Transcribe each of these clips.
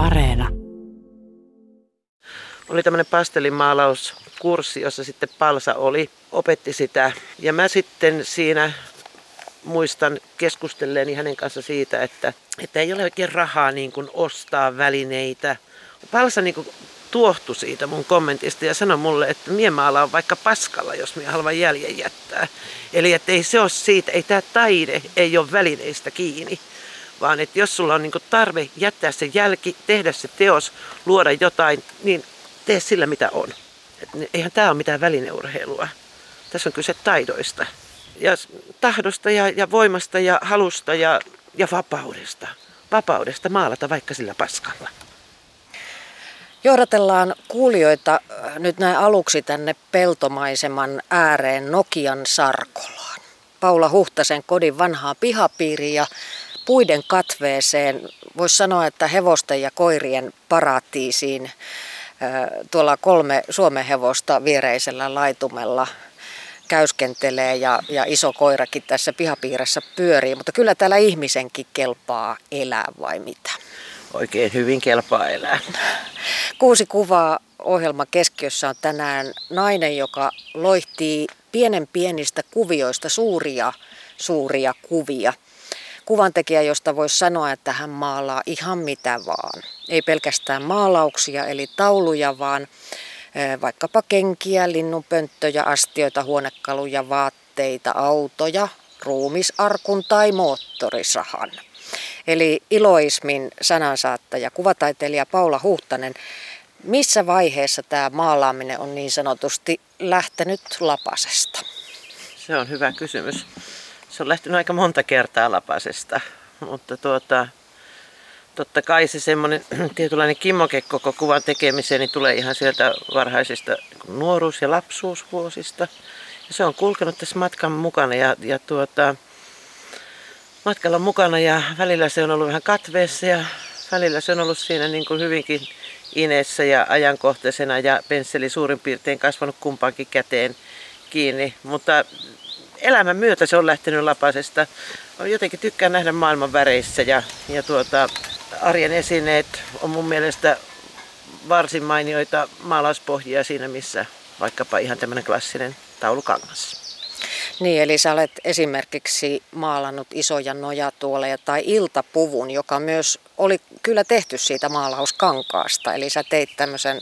Areena. Oli tämmöinen pastellimaalauskurssi, jossa sitten Palsa oli, opetti sitä. Ja mä sitten siinä muistan keskustelleeni hänen kanssa siitä, että, että ei ole oikein rahaa niin kuin ostaa välineitä. Palsa niin kuin tuohtui siitä mun kommentista ja sanoi mulle, että mie maalaan vaikka paskalla, jos minä haluan jäljen jättää. Eli että ei se ole siitä, ei tämä taide ei ole välineistä kiinni, vaan että jos sulla on niin tarve jättää se jälki, tehdä se teos, luoda jotain, niin tee sillä mitä on. Et eihän tämä ole mitään välineurheilua. Tässä on kyse taidoista ja tahdosta ja, ja voimasta ja halusta ja, ja vapaudesta. Vapaudesta maalata vaikka sillä paskalla. Johdatellaan kuulijoita äh, nyt näin aluksi tänne peltomaiseman ääreen Nokian Sarkolaan. Paula Huhtasen kodin vanhaa pihapiiriin ja puiden katveeseen. Voisi sanoa, että hevosten ja koirien paratiisiin tuolla kolme Suomen hevosta viereisellä laitumella käyskentelee ja, ja iso koirakin tässä pihapiirissä pyörii, mutta kyllä täällä ihmisenkin kelpaa elää vai mitä? Oikein hyvin kelpaa elää. Kuusi kuvaa ohjelma keskiössä on tänään nainen, joka loihtii pienen pienistä kuvioista suuria, suuria kuvia. Kuvantekijä, josta voisi sanoa, että hän maalaa ihan mitä vaan. Ei pelkästään maalauksia eli tauluja, vaan vaikkapa kenkiä, linnunpönttöjä, astioita, huonekaluja, vaatteita, autoja, ruumisarkun tai moottorisahan. Eli iloismin sanansaattaja, kuvataiteilija Paula Huhtanen. Missä vaiheessa tämä maalaaminen on niin sanotusti lähtenyt lapasesta? Se on hyvä kysymys. Se on lähtenyt aika monta kertaa lapasesta, mutta tuota, totta kai se semmoinen tietynlainen kimmoke koko kuvan tekemiseen niin tulee ihan sieltä varhaisista nuoruus- ja lapsuusvuosista. Ja se on kulkenut tässä matkan mukana ja, ja tuota, matkalla mukana ja välillä se on ollut vähän katveessa ja välillä se on ollut siinä niin kuin hyvinkin ineessä ja ajankohtaisena ja pensseli suurin piirtein kasvanut kumpaankin käteen kiinni. Mutta elämän myötä se on lähtenyt lapasesta. Jotenkin tykkään nähdä maailman väreissä ja, ja tuota, arjen esineet on mun mielestä varsin mainioita maalauspohjia siinä, missä vaikkapa ihan tämmöinen klassinen taulukangas. Niin, eli sä olet esimerkiksi maalannut isoja nojatuoleja tai iltapuvun, joka myös oli kyllä tehty siitä maalauskankaasta. Eli sä teit tämmöisen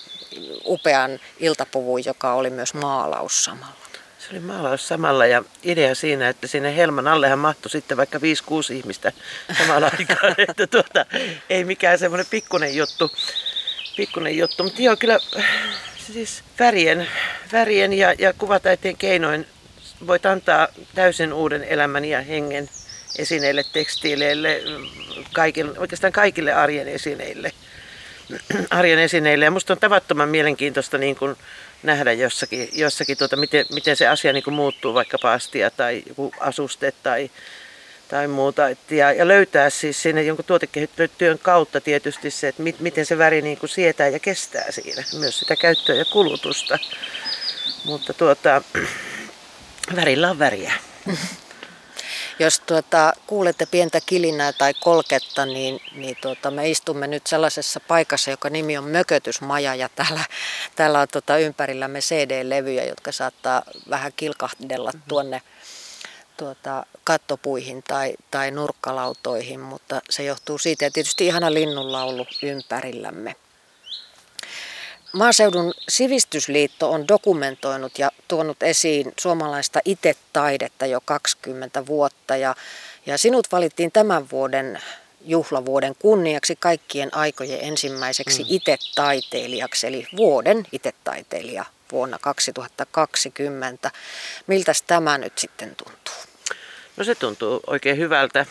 upean iltapuvun, joka oli myös maalaus samalla. Se oli maalaus samalla ja idea siinä, että sinne helman allehan mahtui sitten vaikka 5-6 ihmistä samalla aikaa. että tuota, ei mikään semmoinen pikkunen juttu. Pikkunen juttu, mutta joo, kyllä siis värien, värien ja, ja kuvataiteen keinoin voit antaa täysin uuden elämän ja hengen esineille, tekstiileille, kaikille, oikeastaan kaikille arjen esineille. arjen esineille. Ja musta on tavattoman mielenkiintoista niin kuin nähdä jossakin, jossakin tuota, miten, miten se asia niin muuttuu, vaikka astia tai joku asuste tai, tai muuta. Et, ja, ja löytää siis siinä jonkun tuotekehittelytyön kautta tietysti se, että mit, miten se väri niin kuin sietää ja kestää siinä. Myös sitä käyttöä ja kulutusta. Mutta tuota, värillä on väriä. Jos tuota, kuulette pientä kilinää tai kolketta, niin, niin tuota, me istumme nyt sellaisessa paikassa, joka nimi on Mökötysmaja ja täällä, täällä on tuota, ympärillämme CD-levyjä, jotka saattaa vähän kilkahdella mm-hmm. tuonne tuota, kattopuihin tai, tai nurkkalautoihin, mutta se johtuu siitä, että tietysti ihana linnunlaulu ympärillämme. Maaseudun sivistysliitto on dokumentoinut ja tuonut esiin suomalaista itetaidetta jo 20 vuotta ja, ja sinut valittiin tämän vuoden juhlavuoden kunniaksi kaikkien aikojen ensimmäiseksi mm. itetaiteilijaksi, eli vuoden itetaiteilija vuonna 2020. Miltä tämä nyt sitten tuntuu? No se tuntuu oikein hyvältä.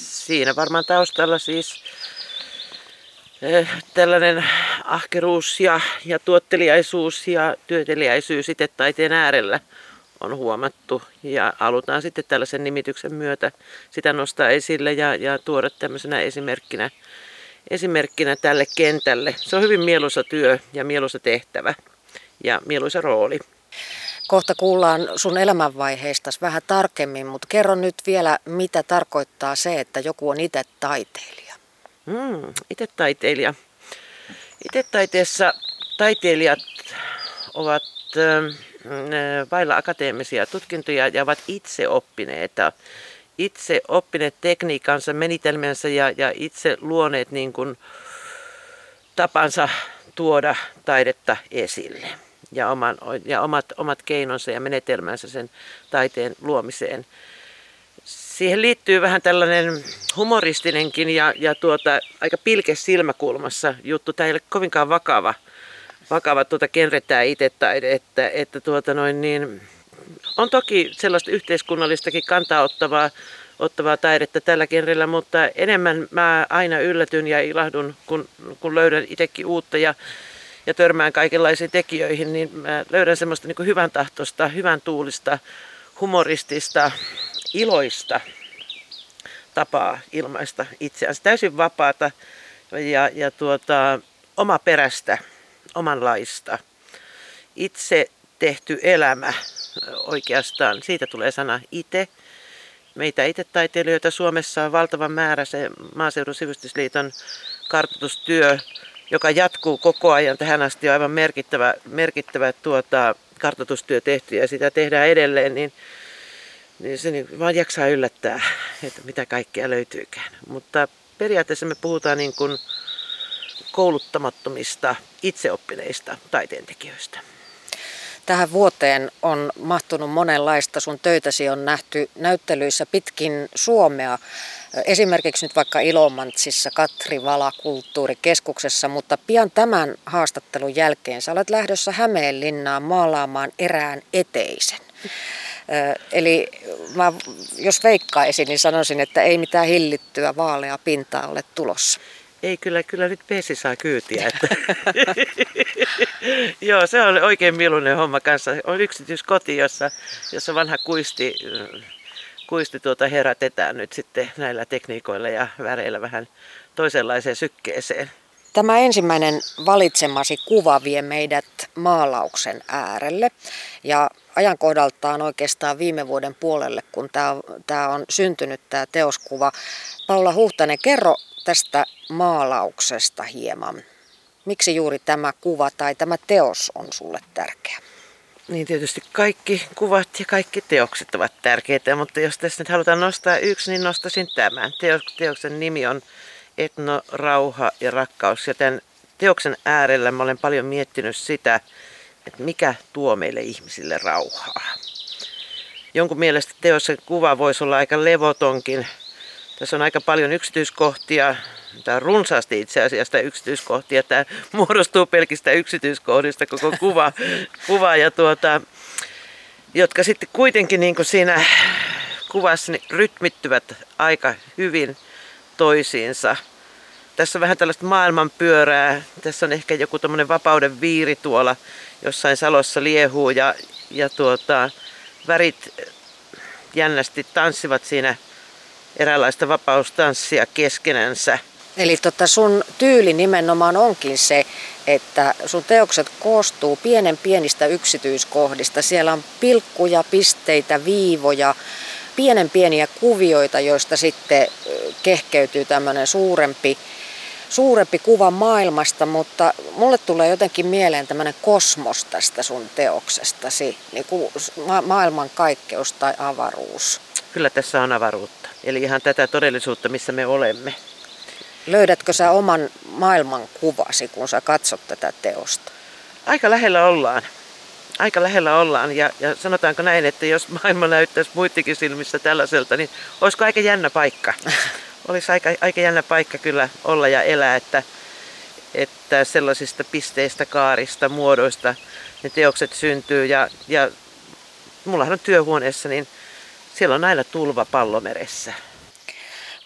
Siinä varmaan taustalla siis tällainen ahkeruus ja, ja tuotteliaisuus ja työteliäisyys itse taiteen äärellä on huomattu ja halutaan sitten tällaisen nimityksen myötä sitä nostaa esille ja, ja tuoda tämmöisenä esimerkkinä, esimerkkinä tälle kentälle. Se on hyvin mieluisa työ ja mieluisa tehtävä ja mieluisa rooli. Kohta kuullaan sun elämänvaiheista vähän tarkemmin, mutta kerro nyt vielä, mitä tarkoittaa se, että joku on itse taiteilija. Mm, itse taiteilija. Itse taiteessa taiteilijat ovat äh, vailla akateemisia tutkintoja ja ovat itse oppineita. Itse oppineet tekniikansa, menitelmänsä ja, ja itse luoneet niin kuin tapansa tuoda taidetta esille ja, oman, ja omat, omat keinonsa ja menetelmänsä sen taiteen luomiseen. Siihen liittyy vähän tällainen humoristinenkin ja, ja tuota, aika pilke silmäkulmassa juttu. Tämä ei ole kovinkaan vakava, vakava tuota genre itse taide, että, että tuota noin niin, on toki sellaista yhteiskunnallistakin kantaa ottavaa, ottavaa taidetta tällä genrellä, mutta enemmän mä aina yllätyn ja ilahdun, kun, kun löydän itsekin uutta ja, ja törmään kaikenlaisiin tekijöihin, niin mä löydän semmoista niin hyvän tahtosta, hyvän tuulista, humoristista, iloista tapaa ilmaista itseänsä. Täysin vapaata ja, ja tuota, oma perästä, omanlaista. Itse tehty elämä oikeastaan, siitä tulee sana itse. Meitä itse taiteilijoita Suomessa on valtava määrä se Maaseudun sivistysliiton kartoitustyö, joka jatkuu koko ajan. Tähän asti on aivan merkittävä, merkittävä tuota, kartoitustyö tehty ja sitä tehdään edelleen, niin niin se niin vaan jaksaa yllättää, että mitä kaikkea löytyykään. Mutta periaatteessa me puhutaan niin kuin kouluttamattomista, itseoppineista taiteentekijöistä. Tähän vuoteen on mahtunut monenlaista. Sun töitäsi on nähty näyttelyissä pitkin Suomea. Esimerkiksi nyt vaikka Ilomantsissa Katri Vala kulttuurikeskuksessa, mutta pian tämän haastattelun jälkeen sä olet lähdössä Hämeenlinnaan maalaamaan erään eteisen. Eli mä, jos veikkaisin, niin sanoisin, että ei mitään hillittyä vaalea pintaa ole tulossa. Ei kyllä, kyllä nyt Pesi saa kyytiä. Että. Joo, se on oikein mieluinen homma kanssa. On yksityiskoti, jossa, jossa vanha kuisti, kuisti tuota herätetään nyt sitten näillä tekniikoilla ja väreillä vähän toisenlaiseen sykkeeseen. Tämä ensimmäinen valitsemasi kuva vie meidät maalauksen äärelle ja ajankohdaltaan oikeastaan viime vuoden puolelle, kun tämä, tämä on syntynyt tämä teoskuva. Paula Huhtanen, kerro tästä maalauksesta hieman. Miksi juuri tämä kuva tai tämä teos on sulle tärkeä? Niin tietysti kaikki kuvat ja kaikki teokset ovat tärkeitä, mutta jos tässä nyt halutaan nostaa yksi, niin nostaisin tämän. Teoksen nimi on Etno, rauha ja rakkaus. Ja tämän teoksen äärellä mä olen paljon miettinyt sitä, että mikä tuo meille ihmisille rauhaa. Jonkun mielestä teossa kuva voisi olla aika levotonkin. Tässä on aika paljon yksityiskohtia, tämä on runsaasti itse asiassa yksityiskohtia. Tämä muodostuu pelkistä yksityiskohdista koko kuva, kuva ja tuota, jotka sitten kuitenkin niin kuin siinä kuvassa niin rytmittyvät aika hyvin toisiinsa. Tässä on vähän tällaista maailmanpyörää. Tässä on ehkä joku tämmöinen vapauden viiri tuolla jossain salossa liehuu ja, ja tuota, värit jännästi tanssivat siinä eräänlaista vapaustanssia keskenänsä. Eli tota sun tyyli nimenomaan onkin se, että sun teokset koostuu pienen pienistä yksityiskohdista. Siellä on pilkkuja, pisteitä, viivoja, pienen pieniä kuvioita, joista sitten kehkeytyy tämmöinen suurempi suurempi kuva maailmasta, mutta mulle tulee jotenkin mieleen tämmöinen kosmos tästä sun teoksestasi, niin kuin ma- maailman kaikkeus tai avaruus. Kyllä tässä on avaruutta, eli ihan tätä todellisuutta, missä me olemme. Löydätkö sä oman maailman kuvasi, kun sä katsot tätä teosta? Aika lähellä ollaan. Aika lähellä ollaan ja, ja sanotaanko näin, että jos maailma näyttäisi muittikin silmissä tällaiselta, niin olisiko aika jännä paikka? olisi aika, aika jännä paikka kyllä olla ja elää, että, että sellaisista pisteistä, kaarista, muodoista ne teokset syntyy. Ja, ja mullahan on työhuoneessa, niin siellä on aina tulva pallomeressä.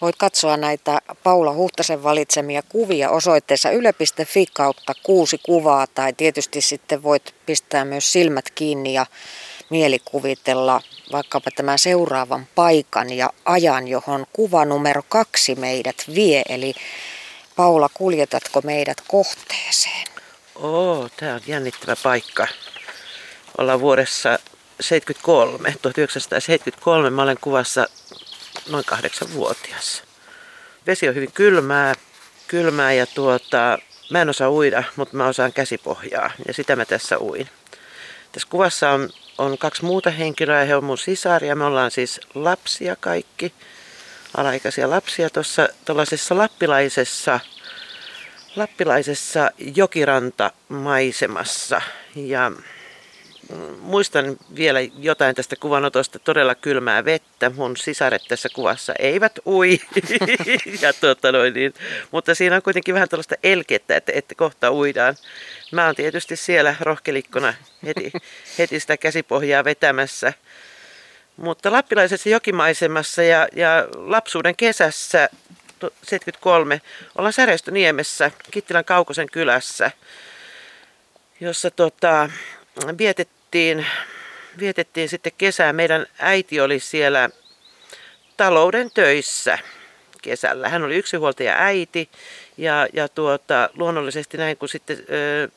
Voit katsoa näitä Paula Huhtasen valitsemia kuvia osoitteessa yle.fi kautta kuusi kuvaa tai tietysti sitten voit pistää myös silmät kiinni ja mielikuvitella vaikkapa tämän seuraavan paikan ja ajan, johon kuva numero kaksi meidät vie. Eli Paula, kuljetatko meidät kohteeseen? Oo, tämä on jännittävä paikka. Ollaan vuodessa 73, 1973. Mä olen kuvassa noin kahdeksanvuotias. Vesi on hyvin kylmää. kylmää ja tuota, mä en osaa uida, mutta mä osaan käsipohjaa ja sitä mä tässä uin. Tässä kuvassa on, on kaksi muuta henkilöä, he on mun sisaria, me ollaan siis lapsia kaikki, alaikäisiä lapsia tuossa tuollaisessa lappilaisessa, lappilaisessa jokirantamaisemassa ja muistan vielä jotain tästä kuvanotosta, todella kylmää vettä. Mun sisaret tässä kuvassa eivät ui, ja tuota noin, niin, mutta siinä on kuitenkin vähän tällaista elkettä, että, että kohta uidaan. Mä oon tietysti siellä rohkelikkona heti, heti sitä käsipohjaa vetämässä. Mutta lappilaisessa jokimaisemassa ja, ja lapsuuden kesässä 73 ollaan Säreistöniemessä, Kittilän Kaukosen kylässä, jossa tota, vietettiin, vietettiin sitten kesää. Meidän äiti oli siellä talouden töissä kesällä. Hän oli yksinhuoltaja äiti ja, ja tuota, luonnollisesti näin kun sitten ö,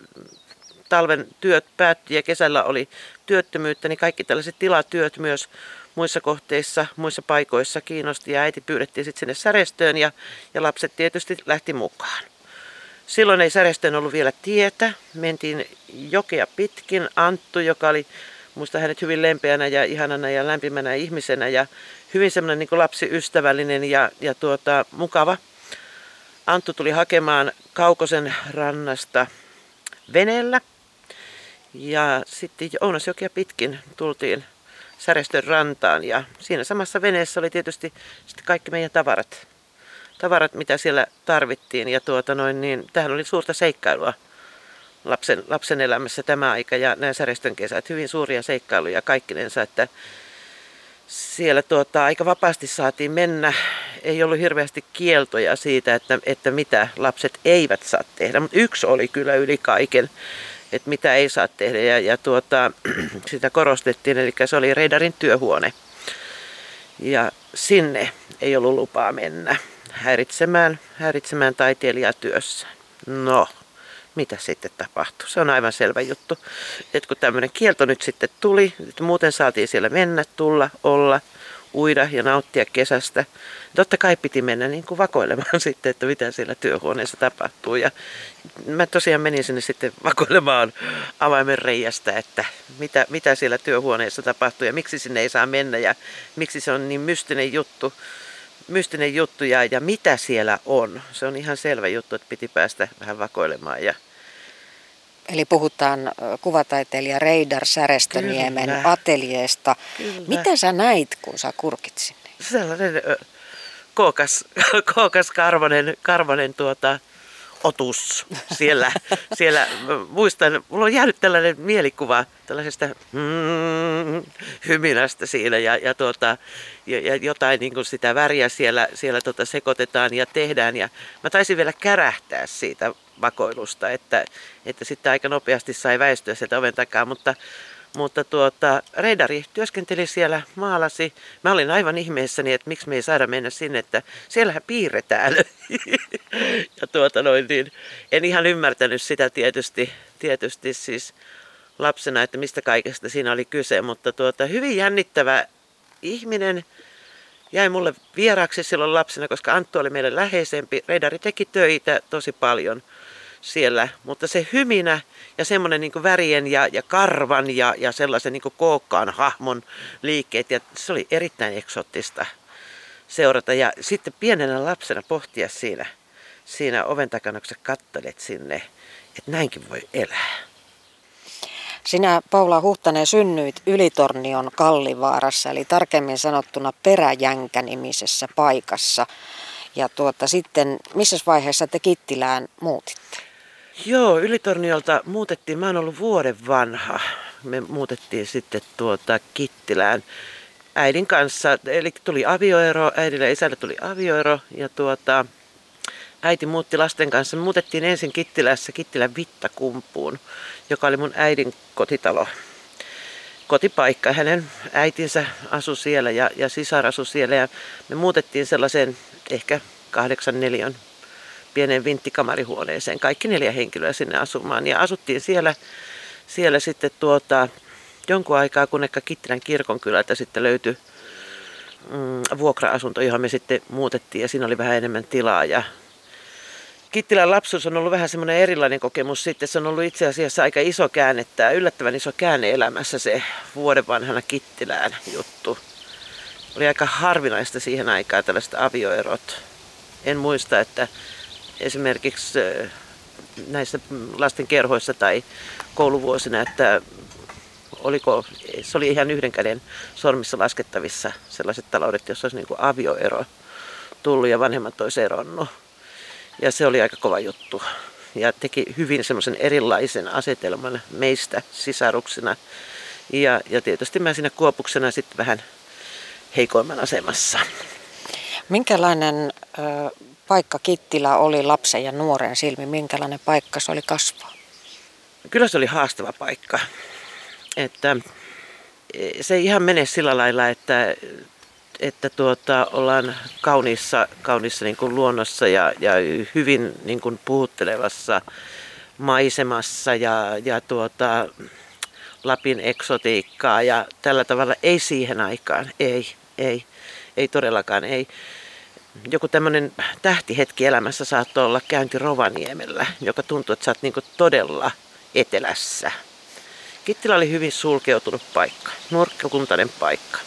talven työt päättyi ja kesällä oli työttömyyttä, niin kaikki tällaiset tilatyöt myös muissa kohteissa, muissa paikoissa kiinnosti ja äiti pyydettiin sitten sinne särestöön ja, ja lapset tietysti lähti mukaan. Silloin ei Särestöön ollut vielä tietä. Mentiin jokea pitkin. Anttu, joka oli muista hänet hyvin lempeänä ja ihanana ja lämpimänä ihmisenä ja hyvin semmoinen niin lapsiystävällinen ja, ja tuota, mukava. Anttu tuli hakemaan Kaukosen rannasta veneellä ja sitten Ounasjokia pitkin tultiin Särestön rantaan ja siinä samassa veneessä oli tietysti sitten kaikki meidän tavarat tavarat, mitä siellä tarvittiin. Ja tuota noin, niin, tähän oli suurta seikkailua lapsen, lapsen elämässä tämä aika ja nämä särestön kesät. Hyvin suuria seikkailuja kaikkinensa, että siellä tuota, aika vapaasti saatiin mennä. Ei ollut hirveästi kieltoja siitä, että, että mitä lapset eivät saa tehdä, mutta yksi oli kyllä yli kaiken, että mitä ei saa tehdä ja, ja tuota, sitä korostettiin, eli se oli Reidarin työhuone. Ja sinne ei ollut lupaa mennä häiritsemään, häiritsemään taiteilijatyössä. No, mitä sitten tapahtui? Se on aivan selvä juttu. Että kun tämmöinen kielto nyt sitten tuli, että muuten saatiin siellä mennä, tulla, olla, uida ja nauttia kesästä. Totta kai piti mennä niin kuin vakoilemaan sitten, että mitä siellä työhuoneessa tapahtuu. Ja mä tosiaan menin sinne sitten vakoilemaan avaimen reijästä, että mitä, mitä siellä työhuoneessa tapahtuu ja miksi sinne ei saa mennä ja miksi se on niin mystinen juttu mystinen juttu ja, ja mitä siellä on. Se on ihan selvä juttu, että piti päästä vähän vakoilemaan. Ja... Eli puhutaan kuvataiteilija Reidar Särestöniemen Kyllä. ateljeesta. Kyllä. Mitä sä näit, kun sä kurkit sinne? Sellainen kookas, kookas karvonen, karvonen tuota, otus siellä. siellä muistan, mulla on jäänyt tällainen mielikuva tällaisesta mm, hyminästä siinä ja, ja, tuota, ja, ja jotain niin kuin sitä väriä siellä, siellä tuota sekoitetaan ja tehdään. Ja mä taisin vielä kärähtää siitä vakoilusta, että, että sitten aika nopeasti sai väistyä sieltä oven takaa, mutta mutta tuota, Reidari työskenteli siellä, maalasi. Mä olin aivan ihmeessäni, että miksi me ei saada mennä sinne, että siellähän piirretään. ja tuota noin, niin en ihan ymmärtänyt sitä tietysti, tietysti siis lapsena, että mistä kaikesta siinä oli kyse. Mutta tuota, hyvin jännittävä ihminen jäi mulle vieraaksi silloin lapsena, koska Anttu oli meille läheisempi. Reidari teki töitä tosi paljon siellä, mutta se hyminä ja semmoinen niin värien ja, ja karvan ja, ja sellaisen niin kookkaan hahmon liikkeet, ja se oli erittäin eksottista seurata. Ja sitten pienenä lapsena pohtia siinä, siinä oven takana, kun sä kattelet sinne, että näinkin voi elää. Sinä, Paula Huhtanen, synnyit Ylitornion Kallivaarassa, eli tarkemmin sanottuna Peräjänkä-nimisessä paikassa. Ja tuota, sitten, missä vaiheessa te Kittilään muutitte? Joo, Ylitorniolta muutettiin, mä oon ollut vuoden vanha. Me muutettiin sitten tuota Kittilään äidin kanssa, eli tuli avioero, äidille ja tuli avioero ja tuota, äiti muutti lasten kanssa. Me muutettiin ensin Kittilässä Kittilän Vittakumpuun, joka oli mun äidin kotitalo. Kotipaikka. Hänen äitinsä asui siellä ja, ja sisar asui siellä ja me muutettiin sellaiseen ehkä kahdeksan neljän pienen vinttikamarihuoneeseen, kaikki neljä henkilöä sinne asumaan. Ja asuttiin siellä, siellä sitten tuota, jonkun aikaa, kun ehkä Kittilän kirkonkylältä sitten löytyi mm, vuokra-asunto, johon me sitten muutettiin ja siinä oli vähän enemmän tilaa. Ja, Kittilän lapsuus on ollut vähän semmoinen erilainen kokemus sitten. Se on ollut itse asiassa aika iso käänne, tämä yllättävän iso käänne elämässä se vuoden vanhana Kittilään juttu. Oli aika harvinaista siihen aikaan tällaiset avioerot. En muista, että esimerkiksi näissä lasten kerhoissa tai kouluvuosina, että oliko, se oli ihan yhden käden sormissa laskettavissa sellaiset taloudet, joissa olisi niin avioero tullut ja vanhemmat olisi eronnut. Ja se oli aika kova juttu. Ja teki hyvin semmoisen erilaisen asetelman meistä sisaruksena. Ja, ja tietysti mä siinä kuopuksena sitten vähän heikoimman asemassa. Minkälainen ö, paikka Kittilä oli lapsen ja nuoren silmi? Minkälainen paikka se oli kasvaa? Kyllä se oli haastava paikka. Että e, se ei ihan mene sillä lailla, että, että tuota, ollaan kauniissa, kauniissa niin kuin luonnossa ja, ja hyvin niin kuin puhuttelevassa maisemassa ja, ja tuota, Lapin eksotiikkaa ja tällä tavalla. Ei siihen aikaan, ei, ei, ei todellakaan, ei. Joku tämmöinen tähtihetki elämässä saattoi olla käynti Rovaniemellä, joka tuntuu, että sä oot niin todella etelässä. Kittilä oli hyvin sulkeutunut paikka, nurkkakuntainen paikka.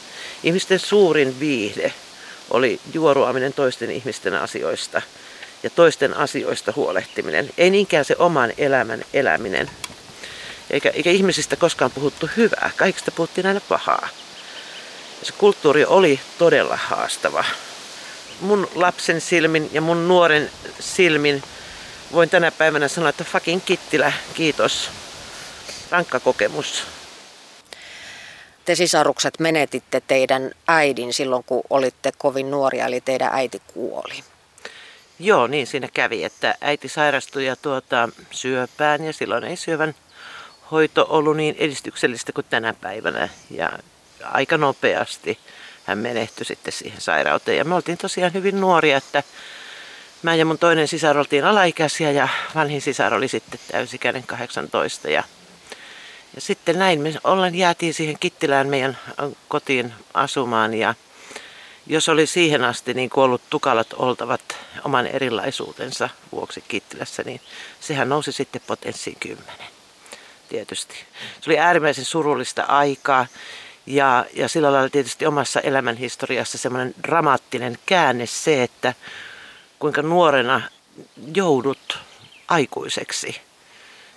Ihmisten suurin viihde oli juoruaminen toisten ihmisten asioista ja toisten asioista huolehtiminen. Ei niinkään se oman elämän eläminen. Eikä, eikä ihmisistä koskaan puhuttu hyvää, kaikista puhuttiin aina pahaa. Ja se kulttuuri oli todella haastava. Mun lapsen silmin ja mun nuoren silmin voin tänä päivänä sanoa, että fucking Kittilä, kiitos. Rankka kokemus. Te sisarukset menetitte teidän äidin silloin, kun olitte kovin nuoria, eli teidän äiti kuoli. Joo, niin siinä kävi, että äiti sairastui ja tuota, syöpään ja silloin ei syövän hoito ollut niin edistyksellistä kuin tänä päivänä. Ja aika nopeasti hän menehtyi sitten siihen sairauteen. Ja me oltiin tosiaan hyvin nuoria, että mä ja mun toinen sisar oltiin alaikäisiä ja vanhin sisar oli sitten täysikäinen 18. Ja, ja sitten näin me ollaan jäätiin siihen Kittilään meidän kotiin asumaan ja jos oli siihen asti niin ollut tukalat oltavat oman erilaisuutensa vuoksi Kittilässä, niin sehän nousi sitten potenssiin kymmenen. Tietysti. Se oli äärimmäisen surullista aikaa ja, ja sillä lailla tietysti omassa elämänhistoriassa semmoinen dramaattinen käänne se, että kuinka nuorena joudut aikuiseksi.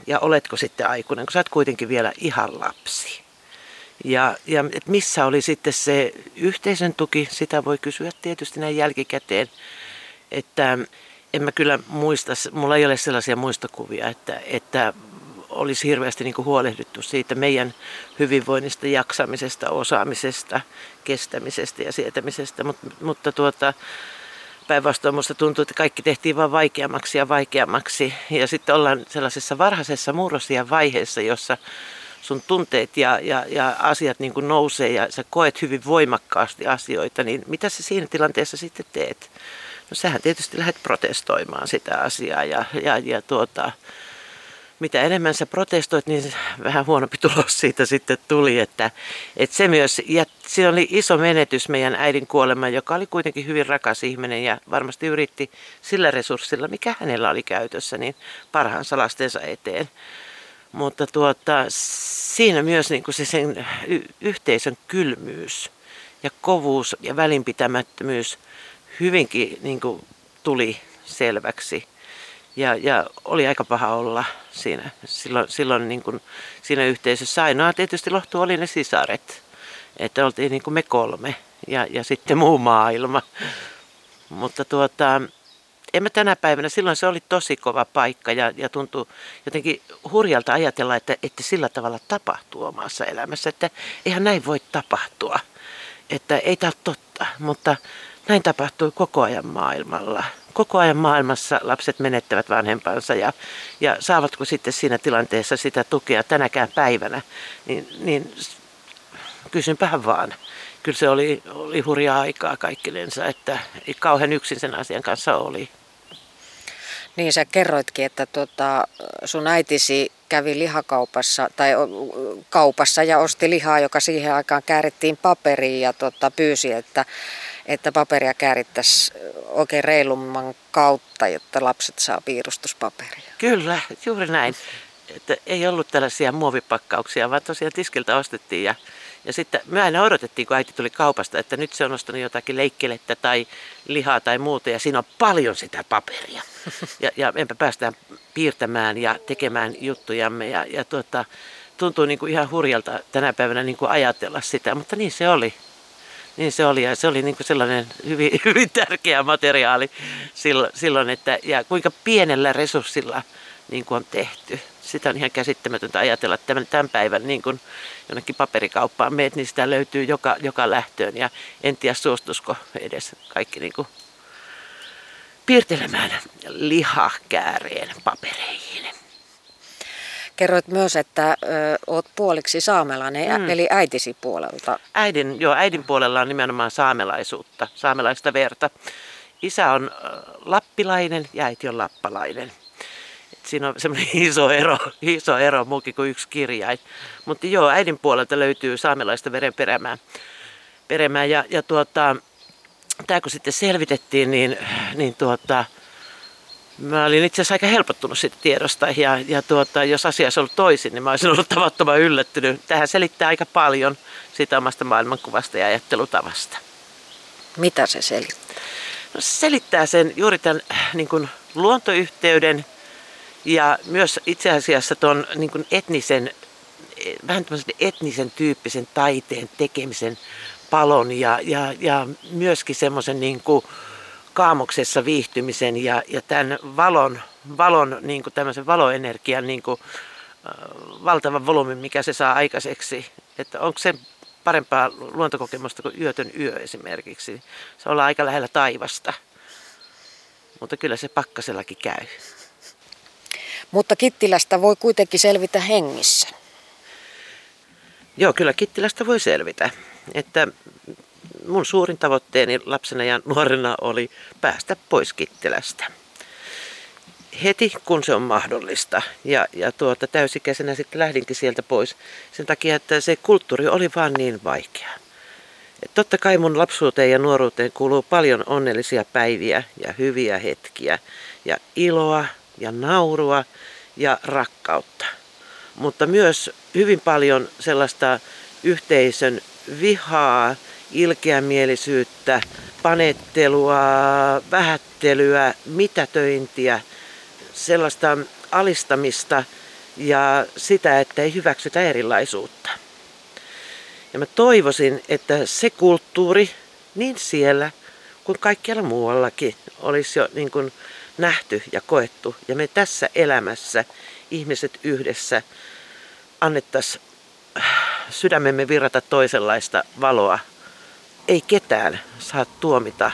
Ja oletko sitten aikuinen, kun sä oot kuitenkin vielä ihan lapsi. Ja, ja et missä oli sitten se yhteisön tuki, sitä voi kysyä tietysti näin jälkikäteen. Että en mä kyllä muista, mulla ei ole sellaisia muistokuvia, että, että olisi hirveästi niin kuin huolehdittu siitä meidän hyvinvoinnista, jaksamisesta, osaamisesta, kestämisestä ja sietämisestä. Mut, mutta tuota, päinvastoin minusta tuntuu, että kaikki tehtiin vain vaikeammaksi ja vaikeammaksi. Ja sitten ollaan sellaisessa varhaisessa murrosia vaiheessa, jossa sun tunteet ja, ja, ja asiat niin kuin nousee ja sä koet hyvin voimakkaasti asioita, niin mitä sä siinä tilanteessa sitten teet? No sähän tietysti lähdet protestoimaan sitä asiaa ja, ja, ja tuota, mitä enemmän sä protestoit, niin vähän huonompi tulos siitä sitten tuli. Että, että se myös, ja siinä oli iso menetys meidän äidin kuolema, joka oli kuitenkin hyvin rakas ihminen ja varmasti yritti sillä resurssilla, mikä hänellä oli käytössä, niin parhaansa lastensa eteen. Mutta tuota, siinä myös niin kuin se sen y- yhteisön kylmyys ja kovuus ja välinpitämättömyys hyvinkin niin kuin tuli selväksi. Ja, ja oli aika paha olla siinä, silloin, silloin niin kuin siinä yhteisössä. Ainoa tietysti lohtu oli ne sisaret. Että oltiin niin kuin me kolme ja, ja sitten muu maailma. Mutta tuota, en mä tänä päivänä, silloin se oli tosi kova paikka ja, ja tuntui jotenkin hurjalta ajatella, että, että sillä tavalla tapahtuu omassa elämässä. Että eihän näin voi tapahtua. Että ei tämä ole totta, mutta näin tapahtui koko ajan maailmalla koko ajan maailmassa lapset menettävät vanhempansa ja, ja saavatko sitten siinä tilanteessa sitä tukea tänäkään päivänä, niin, niin kysynpähän vaan. Kyllä se oli, oli hurjaa aikaa kaikkinensa, että kauhean yksin sen asian kanssa oli. Niin sä kerroitkin, että tota, sun äitisi kävi lihakaupassa tai kaupassa ja osti lihaa, joka siihen aikaan käärittiin paperiin ja tota, pyysi, että että paperia käärittäisiin oikein reilumman kautta, jotta lapset saa piirustuspaperia. Kyllä, juuri näin. Että ei ollut tällaisia muovipakkauksia, vaan tosiaan tiskiltä ostettiin ja ja sitten me aina odotettiin, kun äiti tuli kaupasta, että nyt se on ostanut jotakin leikkelettä tai lihaa tai muuta. Ja siinä on paljon sitä paperia. Ja, ja me päästään piirtämään ja tekemään juttujamme. Ja, ja tuota, tuntuu niin kuin ihan hurjalta tänä päivänä niin kuin ajatella sitä, mutta niin se oli. Niin se oli ja se oli niin kuin sellainen hyvin, hyvin tärkeä materiaali silloin, että ja kuinka pienellä resurssilla niin kuin on tehty sitä on ihan käsittämätöntä ajatella, että tämän, tämän päivän niin kun jonnekin paperikauppaan meet, niin sitä löytyy joka, joka lähtöön. Ja en tiedä suostusko edes kaikki niin kuin piirtelemään lihakääreen papereihin. Kerroit myös, että ö, oot puoliksi saamelainen, mm. eli äitisi puolelta. Äidin, joo, äidin puolella on nimenomaan saamelaisuutta, saamelaista verta. Isä on lappilainen ja äiti on lappalainen siinä on semmoinen iso ero, iso ero muukin kuin yksi kirjain. Mutta joo, äidin puolelta löytyy saamelaista verenperemää. Peremää. Ja, ja tuota, tämä kun sitten selvitettiin, niin, niin tuota, mä olin itse asiassa aika helpottunut siitä tiedosta. Ja, ja tuota, jos asia olisi ollut toisin, niin mä olisin ollut tavattoman yllättynyt. Tähän selittää aika paljon siitä omasta maailmankuvasta ja ajattelutavasta. Mitä se selittää? No, se selittää sen juuri tämän niin kuin luontoyhteyden ja myös itse asiassa tuon niin etnisen, vähän etnisen tyyppisen taiteen tekemisen palon ja, ja, ja myöskin semmoisen niin kaamoksessa viihtymisen ja, ja tämän valon, valon niin kuin tämmöisen valoenergian niin kuin, äh, valtavan volyymin, mikä se saa aikaiseksi. Että onko se parempaa luontokokemusta kuin yötön yö esimerkiksi. Se ollaan aika lähellä taivasta. Mutta kyllä se pakkasellakin käy. Mutta Kittilästä voi kuitenkin selvitä hengissä. Joo, kyllä Kittilästä voi selvitä. Että mun suurin tavoitteeni lapsena ja nuorena oli päästä pois Kittilästä. Heti kun se on mahdollista. Ja, ja tuota, täysikäisenä sitten lähdinkin sieltä pois sen takia, että se kulttuuri oli vaan niin vaikea. Et totta kai mun lapsuuteen ja nuoruuteen kuuluu paljon onnellisia päiviä ja hyviä hetkiä ja iloa ja naurua ja rakkautta. Mutta myös hyvin paljon sellaista yhteisön vihaa, ilkeämielisyyttä, panettelua, vähättelyä, mitätöintiä, sellaista alistamista ja sitä, että ei hyväksytä erilaisuutta. Ja mä toivoisin, että se kulttuuri niin siellä kuin kaikkialla muuallakin olisi jo niin kuin nähty ja koettu. Ja me tässä elämässä ihmiset yhdessä annettaisiin sydämemme virrata toisenlaista valoa. Ei ketään saa tuomita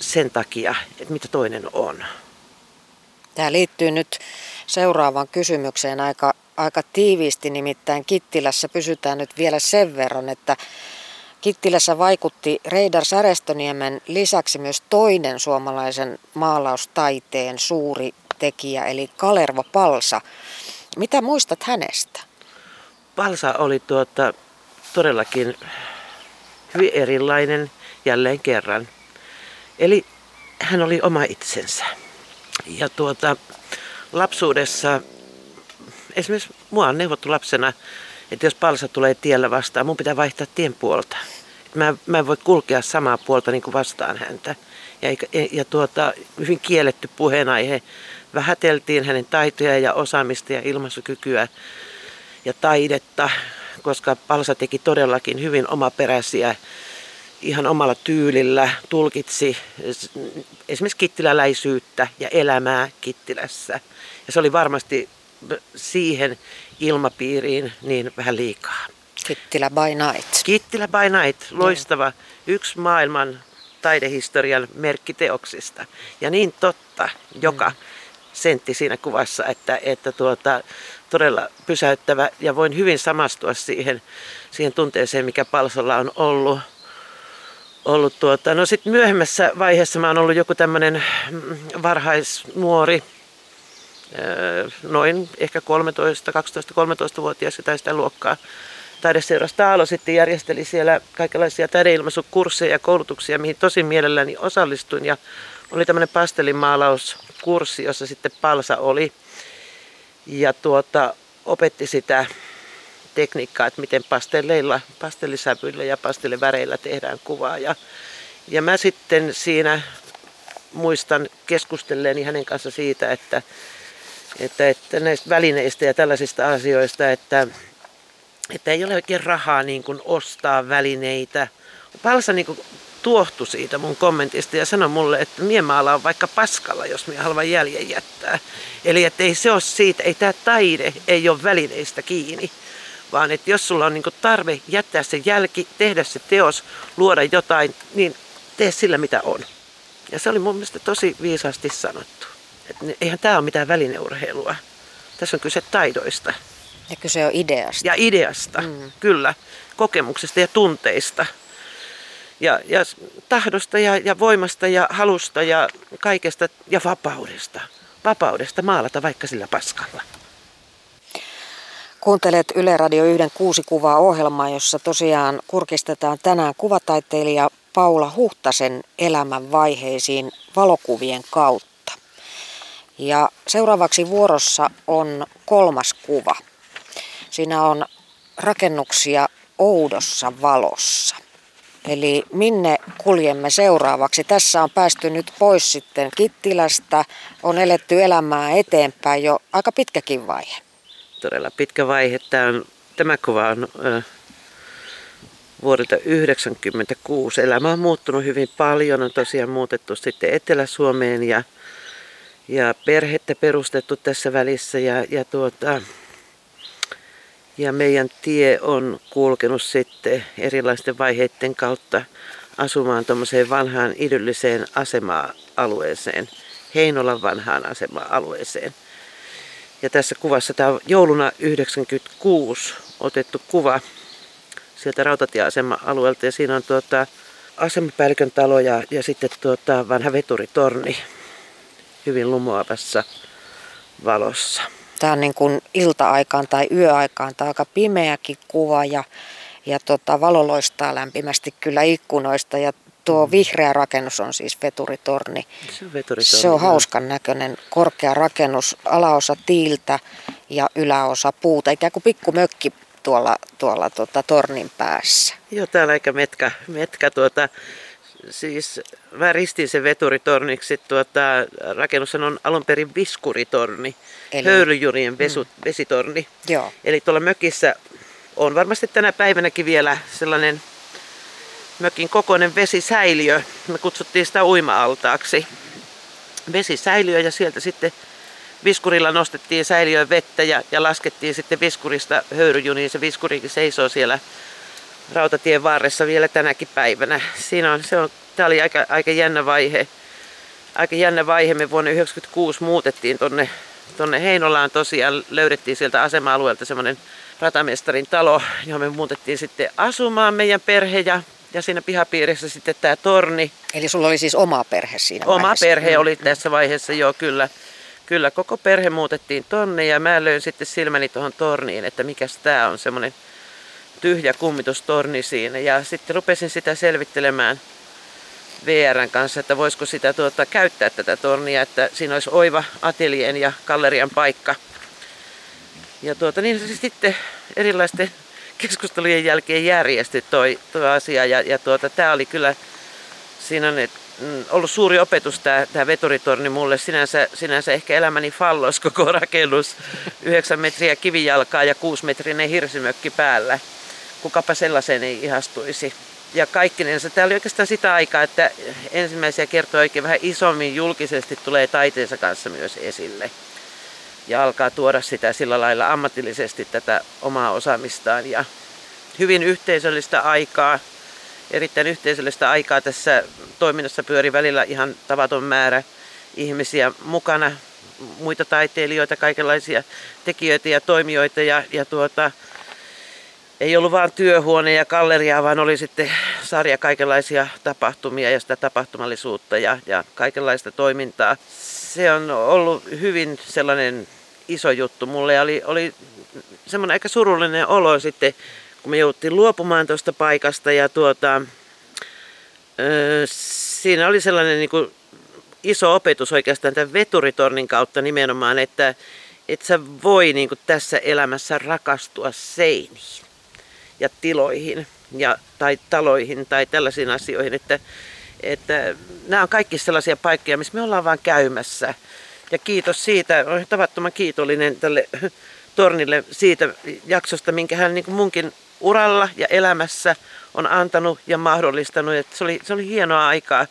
sen takia, että mitä toinen on. Tämä liittyy nyt seuraavaan kysymykseen aika, aika tiiviisti, nimittäin Kittilässä pysytään nyt vielä sen verran, että Kittilässä vaikutti Reidar Särestöniemen lisäksi myös toinen suomalaisen maalaustaiteen suuri tekijä, eli Kalervo Palsa. Mitä muistat hänestä? Palsa oli tuota, todellakin hyvin erilainen jälleen kerran. Eli hän oli oma itsensä. Ja tuota, lapsuudessa, esimerkiksi mua on neuvottu lapsena että jos palsa tulee tiellä vastaan, mun pitää vaihtaa tien puolta. Mä, mä en voi kulkea samaa puolta niin kuin vastaan häntä. Ja, ja, ja tuota, hyvin kielletty puheenaihe. Vähäteltiin hänen taitoja ja osaamista ja ilmaisukykyä ja taidetta, koska Palsa teki todellakin hyvin omaperäisiä ihan omalla tyylillä tulkitsi esimerkiksi kittiläläisyyttä ja elämää Kittilässä. Ja se oli varmasti siihen ilmapiiriin niin vähän liikaa. Kittilä by night. Kittilä by night, loistava. Yksi maailman taidehistorian merkkiteoksista. Ja niin totta, joka mm. sentti siinä kuvassa, että, että tuota, todella pysäyttävä. Ja voin hyvin samastua siihen, siihen tunteeseen, mikä Palsolla on ollut. ollut tuota. No sitten myöhemmässä vaiheessa mä oon ollut joku tämmöinen mm, varhaisnuori, noin ehkä 13, 12-13-vuotias tai sitä luokkaa, Taideseuras Taalo sitten järjesteli siellä kaikenlaisia taideilmaisukursseja ja koulutuksia, mihin tosi mielelläni osallistuin. Ja oli tämmöinen pastellimaalauskurssi, jossa sitten Palsa oli. Ja tuota, opetti sitä tekniikkaa, että miten pastelleilla, pastellisävyillä ja pastelliväreillä tehdään kuvaa. Ja, ja mä sitten siinä muistan keskustelleeni hänen kanssa siitä, että, että, että näistä välineistä ja tällaisista asioista, että, että ei ole oikein rahaa niin kuin ostaa välineitä. Palsa niin kuin tuohtui siitä mun kommentista ja sanoi mulle, että mie maalaan vaikka paskalla, jos minä haluan jäljen jättää. Eli että ei se ole siitä, ei tämä taide ei ole välineistä kiinni, vaan että jos sulla on niin tarve jättää se jälki, tehdä se teos, luoda jotain, niin tee sillä mitä on. Ja se oli mun mielestä tosi viisaasti sanottu. Että eihän tämä ole mitään välineurheilua. Tässä on kyse taidoista. Ja kyse on ideasta. Ja ideasta, mm. kyllä. Kokemuksesta ja tunteista. Ja, ja tahdosta ja, ja voimasta ja halusta ja kaikesta ja vapaudesta. Vapaudesta maalata vaikka sillä paskalla. Kuuntelet Yle Radio 1 kuusi kuvaa ohjelmaa, jossa tosiaan kurkistetaan tänään kuvataiteilija Paula Huhtasen elämän vaiheisiin valokuvien kautta. Ja seuraavaksi vuorossa on kolmas kuva. Siinä on rakennuksia oudossa valossa. Eli minne kuljemme seuraavaksi? Tässä on päästy nyt pois sitten Kittilästä, on eletty elämää eteenpäin jo aika pitkäkin vaihe. Todella pitkä vaihe. Tämä, on, tämä kuva on äh, vuodelta 1996. Elämä on muuttunut hyvin paljon. On tosiaan muutettu sitten Etelä-Suomeen ja, ja perhettä perustettu tässä välissä. Ja, ja, tuota, ja meidän tie on kulkenut sitten erilaisten vaiheiden kautta asumaan tuommoiseen vanhaan idylliseen asema-alueeseen, Heinolan vanhaan asema-alueeseen. Ja tässä kuvassa tämä on jouluna 1996 otettu kuva sieltä rautatieasema-alueelta ja siinä on tuota, asemapäällikön talo ja, ja sitten tuota, vanha veturitorni hyvin lumoavassa valossa. Tämä on niin kuin ilta-aikaan tai yöaikaan. Tämä on aika pimeäkin kuva ja, ja tota, valo loistaa lämpimästi kyllä ikkunoista ja tuo mm. vihreä rakennus on siis veturitorni. Se on, veturitorni, Se on hauskan näköinen korkea rakennus, alaosa tiiltä ja yläosa puuta, ikään kuin pikkumökki tuolla, tuolla tuota, tornin päässä. Joo, täällä aika metkä, metkä tuota, siis mä ristin sen veturitorniksi. Tuota, rakennus on alun perin viskuritorni, Eli... höyryjurien vesu, mm. vesitorni. Joo. Eli tuolla mökissä on varmasti tänä päivänäkin vielä sellainen mökin kokoinen vesisäiliö. Me kutsuttiin sitä uima-altaaksi. Vesisäiliö ja sieltä sitten viskurilla nostettiin säiliöön vettä ja, ja laskettiin sitten viskurista höyryjuniin. Se viskurikin seisoo siellä rautatien varressa vielä tänäkin päivänä. Siinä on, se on, tämä oli aika, aika jännä vaihe. Aika jännä vaihe. Me vuonna 1996 muutettiin tonne, tonne Heinolaan tosiaan. Löydettiin sieltä asema-alueelta semmoinen ratamestarin talo, johon me muutettiin sitten asumaan meidän perhe ja, ja siinä pihapiirissä sitten tämä torni. Eli sulla oli siis oma perhe siinä Oma vaiheessa. perhe oli tässä vaiheessa, joo kyllä. Kyllä, koko perhe muutettiin tonne ja mä löin sitten silmäni tuohon torniin, että mikä tämä on semmoinen tyhjä kummitustorni siinä. Ja sitten rupesin sitä selvittelemään VRn kanssa, että voisiko sitä tuota, käyttää tätä tornia, että siinä olisi oiva atelien ja gallerian paikka. Ja tuota, niin se sitten erilaisten keskustelujen jälkeen järjesti toi, toi asia ja, ja tuota, tämä oli kyllä siinä on, Mm, ollut suuri opetus tämä, tämä veturitorni mulle. Sinänsä, sinänsä ehkä elämäni fallos koko rakennus. 9 metriä kivijalkaa ja 6 metrinen hirsimökki päällä. Kukapa sellaiseen ei ihastuisi. Ja kaikkinensa, tämä oli oikeastaan sitä aikaa, että ensimmäisiä kertoja oikein vähän isommin julkisesti tulee taiteensa kanssa myös esille. Ja alkaa tuoda sitä sillä lailla ammatillisesti tätä omaa osaamistaan ja hyvin yhteisöllistä aikaa erittäin yhteisöllistä aikaa tässä toiminnassa pyöri välillä ihan tavaton määrä ihmisiä mukana, muita taiteilijoita, kaikenlaisia tekijöitä ja toimijoita ja, ja tuota, ei ollut vain työhuone ja galleria, vaan oli sitten sarja kaikenlaisia tapahtumia ja sitä tapahtumallisuutta ja, ja kaikenlaista toimintaa. Se on ollut hyvin sellainen iso juttu mulle ja oli, oli semmoinen aika surullinen olo sitten kun me jouduttiin luopumaan tuosta paikasta ja tuota, öö, siinä oli sellainen niin kuin iso opetus oikeastaan tämän veturitornin kautta nimenomaan, että et sä voi niin kuin tässä elämässä rakastua seiniin ja tiloihin ja, tai taloihin tai tällaisiin asioihin, että, että nämä on kaikki sellaisia paikkoja, missä me ollaan vaan käymässä. Ja kiitos siitä, olen tavattoman kiitollinen tälle Tornille siitä jaksosta, minkä hän niin kuin munkin uralla ja elämässä on antanut ja mahdollistanut. Että se, oli, se oli hienoa aikaa.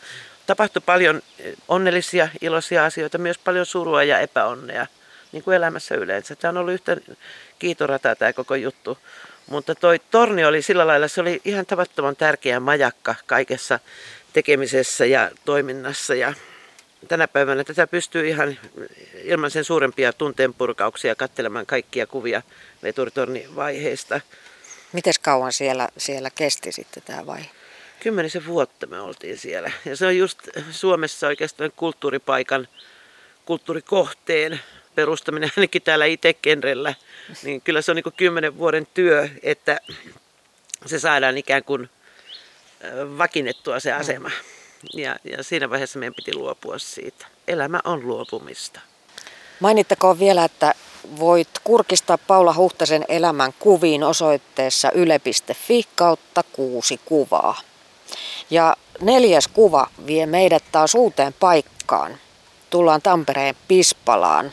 Tapahtui paljon onnellisia, iloisia asioita, myös paljon surua ja epäonnea, niin kuin elämässä yleensä. Tämä on ollut yhtä kiitorata tämä koko juttu. Mutta toi torni oli sillä lailla, se oli ihan tavattoman tärkeä majakka kaikessa tekemisessä ja toiminnassa. Ja tänä päivänä tätä pystyy ihan ilman sen suurempia tunteenpurkauksia katselemaan kaikkia kuvia veturitornin vaiheista. Miten kauan siellä, siellä kesti sitten tämä vaihe? Kymmenisen vuotta me oltiin siellä. Ja se on just Suomessa oikeastaan kulttuuripaikan, kulttuurikohteen perustaminen ainakin täällä itse Kenrellä. Niin kyllä se on niin kymmenen vuoden työ, että se saadaan ikään kuin vakinettua se asema. Ja, ja siinä vaiheessa meidän piti luopua siitä. Elämä on luopumista. Mainittakoon vielä, että voit kurkistaa Paula Huhtasen elämän kuviin osoitteessa yle.fi kautta kuusi kuvaa. Ja neljäs kuva vie meidät taas uuteen paikkaan. Tullaan Tampereen Pispalaan.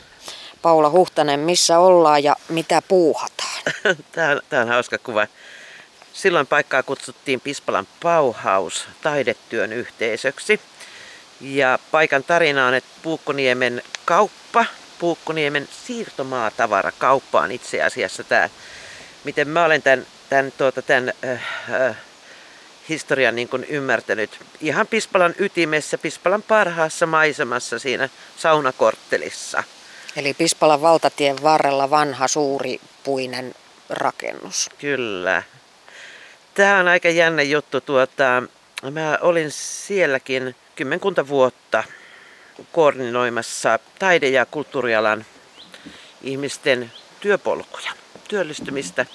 Paula Huhtanen, missä ollaan ja mitä puuhataan? Tämä on, tämä on hauska kuva. Silloin paikkaa kutsuttiin Pispalan Pauhaus taidetyön yhteisöksi. Ja paikan tarina on, että Puukkoniemen kauppa, Puukkoniemen siirtomaatavara kauppa on itse asiassa tämä, miten mä olen tämän, tämän, tuota, tämän äh, äh, historian niin kuin ymmärtänyt. Ihan Pispalan ytimessä, Pispalan parhaassa maisemassa siinä saunakorttelissa. Eli Pispalan valtatien varrella vanha suuri puinen rakennus. Kyllä. Tämä on aika jännä juttu. Tuota, mä olin sielläkin kymmenkunta vuotta koordinoimassa taide- ja kulttuurialan ihmisten työpolkuja, työllistymistä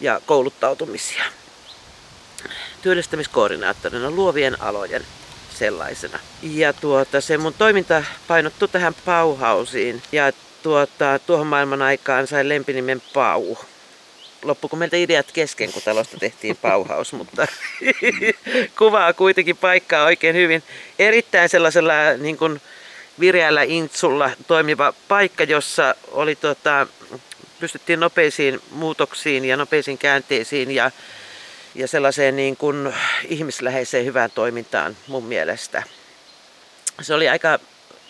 ja kouluttautumisia. Työllistämiskoordinaattorina luovien alojen sellaisena. Ja tuota, se mun toiminta painottu tähän pauhausiin ja tuota, tuohon maailman aikaan sai lempinimen Pau loppuko meiltä ideat kesken, kun talosta tehtiin pauhaus, mutta kuvaa kuitenkin paikkaa oikein hyvin. Erittäin sellaisella niin kuin vireällä intsulla toimiva paikka, jossa oli tota, pystyttiin nopeisiin muutoksiin ja nopeisiin käänteisiin ja, ja sellaiseen niin kuin ihmisläheiseen hyvään toimintaan mun mielestä. Se oli aika,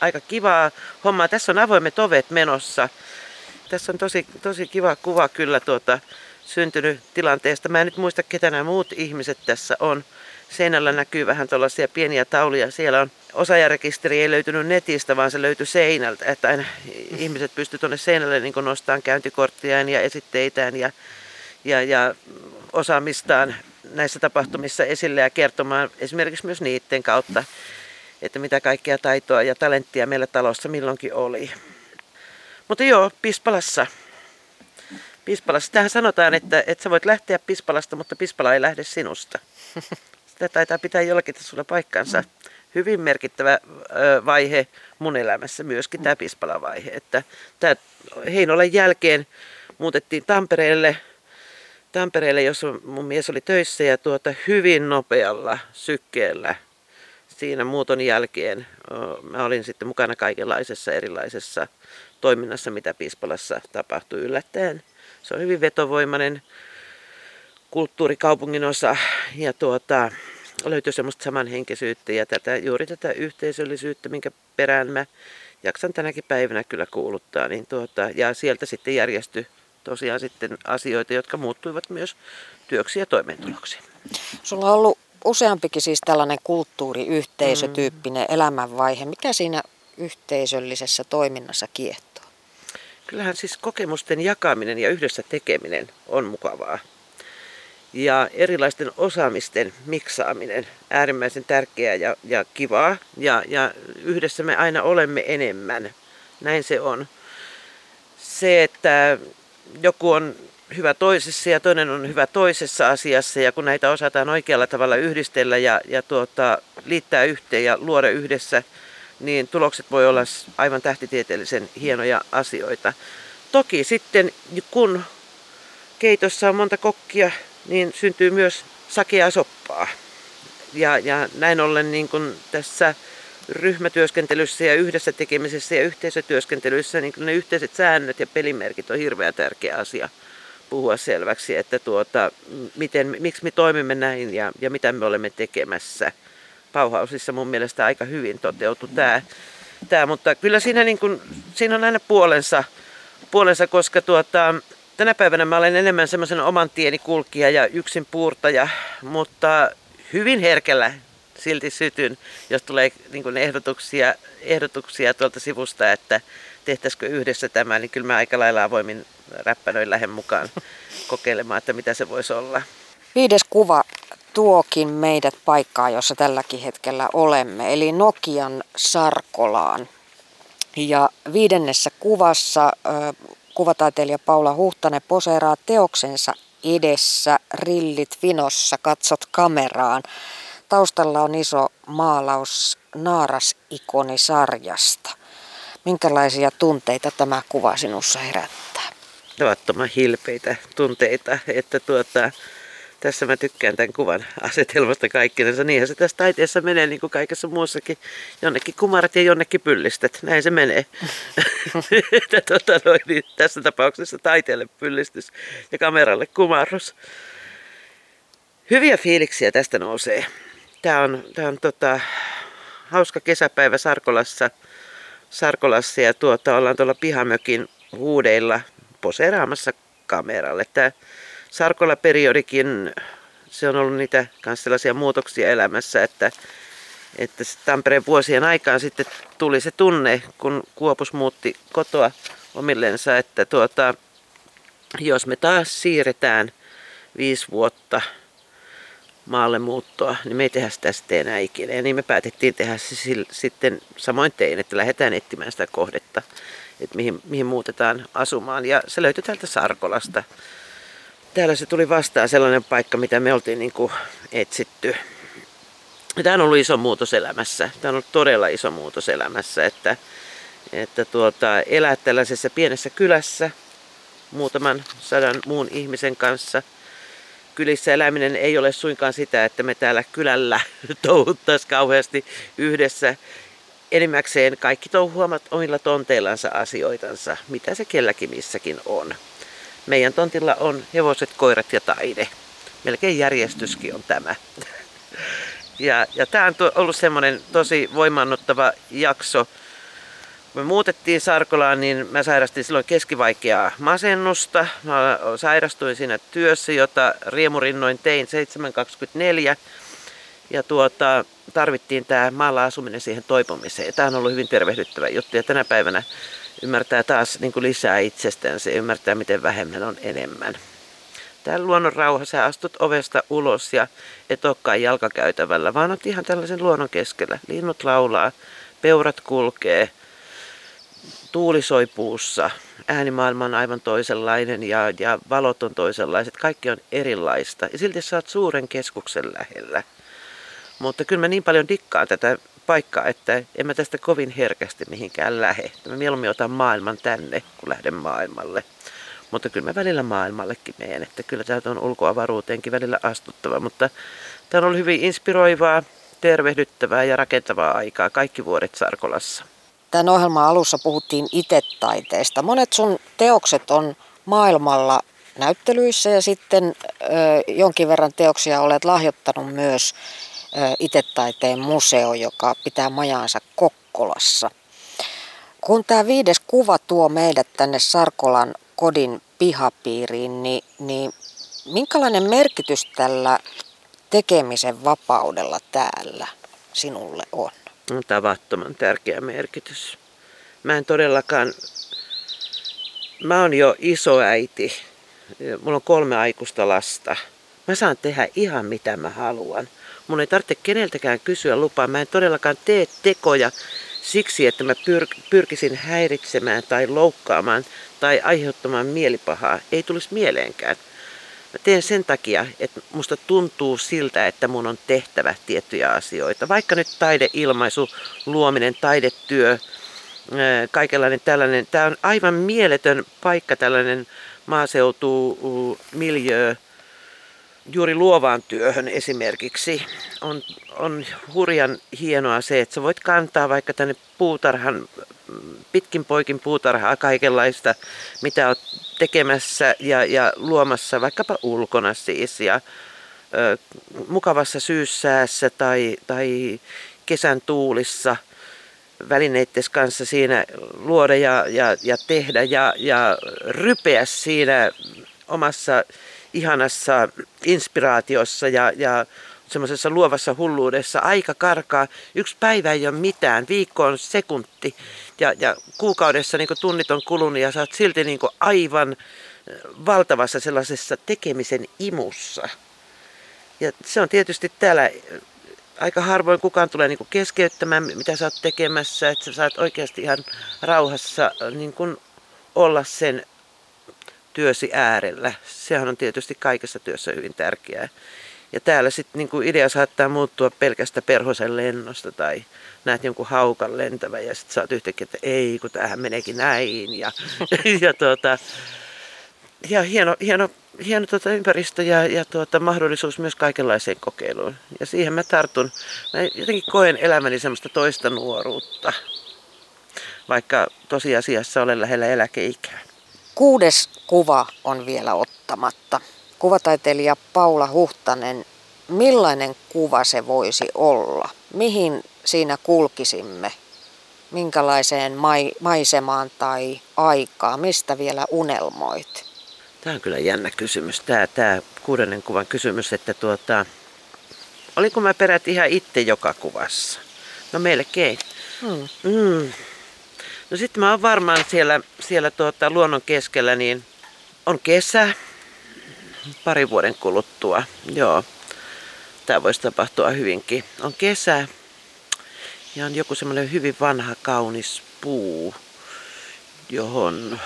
aika kivaa hommaa. Tässä on avoimet ovet menossa tässä on tosi, tosi kiva kuva kyllä tuota, syntynyt tilanteesta. Mä en nyt muista, ketä nämä muut ihmiset tässä on. Seinällä näkyy vähän tuollaisia pieniä tauluja. Siellä on osajarekisteri ei löytynyt netistä, vaan se löytyi seinältä. Että aina ihmiset pystyivät tuonne seinälle niin nostamaan käyntikorttiaan ja esitteitään ja, ja, ja osaamistaan näissä tapahtumissa esille ja kertomaan esimerkiksi myös niiden kautta, että mitä kaikkea taitoa ja talenttia meillä talossa milloinkin oli. Mutta joo, Pispalassa. Pispalassa. Tähän sanotaan, että, että sä voit lähteä Pispalasta, mutta Pispala ei lähde sinusta. Sitä taitaa pitää jollakin tasolla paikkansa. Hyvin merkittävä vaihe mun elämässä myöskin tämä Pispala-vaihe. Että tämä Heinolan jälkeen muutettiin Tampereelle, Tampereelle, jossa mun mies oli töissä ja tuota hyvin nopealla sykkeellä siinä muuton jälkeen mä olin sitten mukana kaikenlaisessa erilaisessa toiminnassa, mitä Piispalassa tapahtui yllättäen. Se on hyvin vetovoimainen kulttuurikaupungin osa ja tuota, löytyi semmoista samanhenkisyyttä ja tätä, juuri tätä yhteisöllisyyttä, minkä perään mä jaksan tänäkin päivänä kyllä kuuluttaa. Niin tuota, ja sieltä sitten järjestyi tosiaan sitten asioita, jotka muuttuivat myös työksi ja toimeentuloksi. Sulla on ollut useampikin siis tällainen kulttuuriyhteisötyyppinen mm. elämänvaihe. Mikä siinä yhteisöllisessä toiminnassa kiehtoo? Kyllähän siis kokemusten jakaminen ja yhdessä tekeminen on mukavaa. Ja erilaisten osaamisten miksaaminen äärimmäisen tärkeää ja, ja kivaa. Ja, ja yhdessä me aina olemme enemmän. Näin se on. Se, että joku on hyvä toisessa ja toinen on hyvä toisessa asiassa. Ja kun näitä osataan oikealla tavalla yhdistellä ja, ja tuota, liittää yhteen ja luoda yhdessä, niin tulokset voi olla aivan tähtitieteellisen hienoja asioita. Toki sitten kun keitossa on monta kokkia, niin syntyy myös sakea soppaa. Ja, ja näin ollen niin kun tässä ryhmätyöskentelyssä ja yhdessä tekemisessä ja yhteisötyöskentelyssä niin ne yhteiset säännöt ja pelimerkit on hirveän tärkeä asia puhua selväksi, että tuota, miten, miksi me toimimme näin ja, ja mitä me olemme tekemässä. Pauhausissa mun mielestä aika hyvin toteutui tämä, tämä mutta kyllä siinä, niin kun, siinä on aina puolensa, puolensa koska tuota, tänä päivänä mä olen enemmän semmoisen oman tieni kulkija ja yksin puurtaja, mutta hyvin herkällä silti sytyn, jos tulee niin ehdotuksia, ehdotuksia tuolta sivusta, että tehtäisikö yhdessä tämä, niin kyllä mä aika lailla avoimin räppänöin lähden mukaan kokeilemaan, että mitä se voisi olla. Viides kuva tuokin meidät paikkaa, jossa tälläkin hetkellä olemme, eli Nokian Sarkolaan. Ja viidennessä kuvassa kuvataiteilija Paula Huhtanen poseeraa teoksensa edessä, rillit vinossa, katsot kameraan. Taustalla on iso maalaus Naaras-ikonisarjasta. Minkälaisia tunteita tämä kuva sinussa herättää? Tavattoman hilpeitä tunteita, että tuota, tässä mä tykkään tämän kuvan asetelmasta kaikkinensa. Niinhän se tässä taiteessa menee niin kuin kaikessa muussakin. Jonnekin kumarat ja jonnekin pyllistät. Näin se menee. tuota, noin, niin tässä tapauksessa taiteelle pyllistys ja kameralle kumarrus. Hyviä fiiliksiä tästä nousee. Tämä on, tämä on tota, hauska kesäpäivä Sarkolassa, Sarkolassa ja tuota, ollaan tuolla pihamökin huudeilla poseeraamassa kameralle. Tämä Sarkola-periodikin, se on ollut niitä kanssa sellaisia muutoksia elämässä, että, että Tampereen vuosien aikaan sitten tuli se tunne, kun Kuopus muutti kotoa omillensa, että tuota, jos me taas siirretään viisi vuotta maalle muuttoa, niin me ei tehdä sitä sitten enää ikinä. Ja niin me päätettiin tehdä se sitten samoin tein, että lähdetään etsimään sitä kohdetta, että mihin, mihin muutetaan asumaan. Ja se löytyi täältä Sarkolasta. Täällä se tuli vastaan sellainen paikka, mitä me oltiin niin kuin etsitty. Tämä on ollut iso muutos elämässä. Tämä on ollut todella iso muutos elämässä, että, että tuota, elää tällaisessa pienessä kylässä muutaman sadan muun ihmisen kanssa – kylissä eläminen ei ole suinkaan sitä, että me täällä kylällä touhuttaisiin kauheasti yhdessä. Enimmäkseen kaikki touhuamat omilla tonteillansa asioitansa, mitä se kelläkin missäkin on. Meidän tontilla on hevoset, koirat ja taide. Melkein järjestyskin on tämä. Ja, ja tämä on ollut semmoinen tosi voimannuttava jakso, me muutettiin Sarkolaan, niin mä sairastin silloin keskivaikeaa masennusta. Mä sairastuin siinä työssä, jota riemurinnoin tein 724. Ja tuota, tarvittiin tämä maalla asuminen siihen toipumiseen. Tämä on ollut hyvin tervehdyttävä juttu ja tänä päivänä ymmärtää taas niin kuin lisää itsestään. Se ymmärtää, miten vähemmän on enemmän. Täällä luonnon rauha, sä astut ovesta ulos ja et olekaan jalkakäytävällä, vaan oot ihan tällaisen luonnon keskellä. Linnut laulaa, peurat kulkee, tuuli soi puussa, äänimaailma on aivan toisenlainen ja, ja valot on toisenlaiset, kaikki on erilaista. Ja silti sä oot suuren keskuksen lähellä. Mutta kyllä mä niin paljon dikkaan tätä paikkaa, että en mä tästä kovin herkästi mihinkään lähde. Mä mieluummin otan maailman tänne, kun lähden maailmalle. Mutta kyllä mä välillä maailmallekin menen, että kyllä täältä on ulkoavaruuteenkin välillä astuttava. Mutta tämä on ollut hyvin inspiroivaa, tervehdyttävää ja rakentavaa aikaa kaikki vuodet Sarkolassa. Tämän ohjelman alussa puhuttiin itetaiteesta. Monet sun teokset on maailmalla näyttelyissä ja sitten ö, jonkin verran teoksia olet lahjoittanut myös ö, itetaiteen museo, joka pitää majaansa Kokkolassa. Kun tämä viides kuva tuo meidät tänne Sarkolan kodin pihapiiriin, niin, niin minkälainen merkitys tällä tekemisen vapaudella täällä sinulle on? On tavattoman tärkeä merkitys. Mä en todellakaan, mä oon jo isoäiti, mulla on kolme aikuista lasta. Mä saan tehdä ihan mitä mä haluan. Mun ei tarvitse keneltäkään kysyä lupaa. Mä en todellakaan tee tekoja siksi, että mä pyr- pyrkisin häiritsemään tai loukkaamaan tai aiheuttamaan mielipahaa, ei tulisi mieleenkään. Mä teen sen takia, että musta tuntuu siltä, että mun on tehtävä tiettyjä asioita. Vaikka nyt taideilmaisu, luominen, taidetyö, kaikenlainen tällainen. Tämä on aivan mieletön paikka, tällainen maaseutu, miljö, juuri luovaan työhön esimerkiksi. On, on hurjan hienoa se, että sä voit kantaa vaikka tänne puutarhan, pitkin poikin puutarhaa kaikenlaista, mitä oot tekemässä ja, ja luomassa vaikkapa ulkona siis. Ja, ö, mukavassa syyssäässä tai, tai kesän tuulissa välineiden kanssa siinä luoda ja, ja, ja tehdä ja, ja rypeä siinä omassa ihanassa inspiraatiossa ja, ja semmoisessa luovassa hulluudessa. Aika karkaa. Yksi päivä ei ole mitään. Viikko on sekunti. Ja, ja kuukaudessa niin tunnit on kulunut ja sä oot silti niin aivan valtavassa sellaisessa tekemisen imussa. Ja se on tietysti täällä aika harvoin kukaan tulee niin keskeyttämään, mitä sä oot tekemässä, että sä saat oikeasti ihan rauhassa niin olla sen työsi äärellä. Sehän on tietysti kaikessa työssä hyvin tärkeää. Ja täällä sitten niin idea saattaa muuttua pelkästä perhosen lennosta tai näet jonkun haukan lentävän ja sitten saat yhtäkkiä, että ei, kun tämähän meneekin näin. Ja, ja, tuota, ja hieno, hieno, hieno tuota ympäristö ja, ja tuota, mahdollisuus myös kaikenlaiseen kokeiluun. Ja siihen mä tartun. Mä jotenkin koen elämäni semmoista toista nuoruutta, vaikka tosiasiassa olen lähellä eläkeikää. Kuudes kuva on vielä ottamatta. Kuvataiteilija Paula Huhtanen, millainen kuva se voisi olla? Mihin siinä kulkisimme? Minkälaiseen mai- maisemaan tai aikaa? Mistä vielä unelmoit? Tämä on kyllä jännä kysymys, tämä, tämä kuudennen kuvan kysymys, että tuota, olinko mä perät ihan itse joka kuvassa? No melkein. Hmm. Mm. No sitten mä oon varmaan siellä, siellä tuota, luonnon keskellä, niin on kesä, pari vuoden kuluttua. Joo, tämä voisi tapahtua hyvinkin. On kesä ja on joku semmoinen hyvin vanha kaunis puu, johon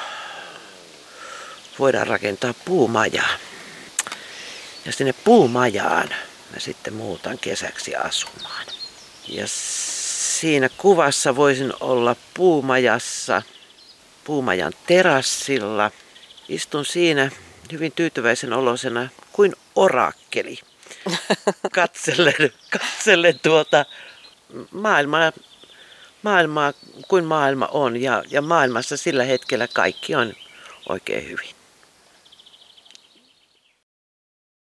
voidaan rakentaa puumaja. Ja sinne puumajaan mä sitten muutan kesäksi asumaan. Ja siinä kuvassa voisin olla puumajassa, puumajan terassilla. Istun siinä hyvin tyytyväisen olosena kuin orakkeli. Katsellen, katsellen tuota maailmaa, maailmaa kuin maailma on ja, ja maailmassa sillä hetkellä kaikki on oikein hyvin.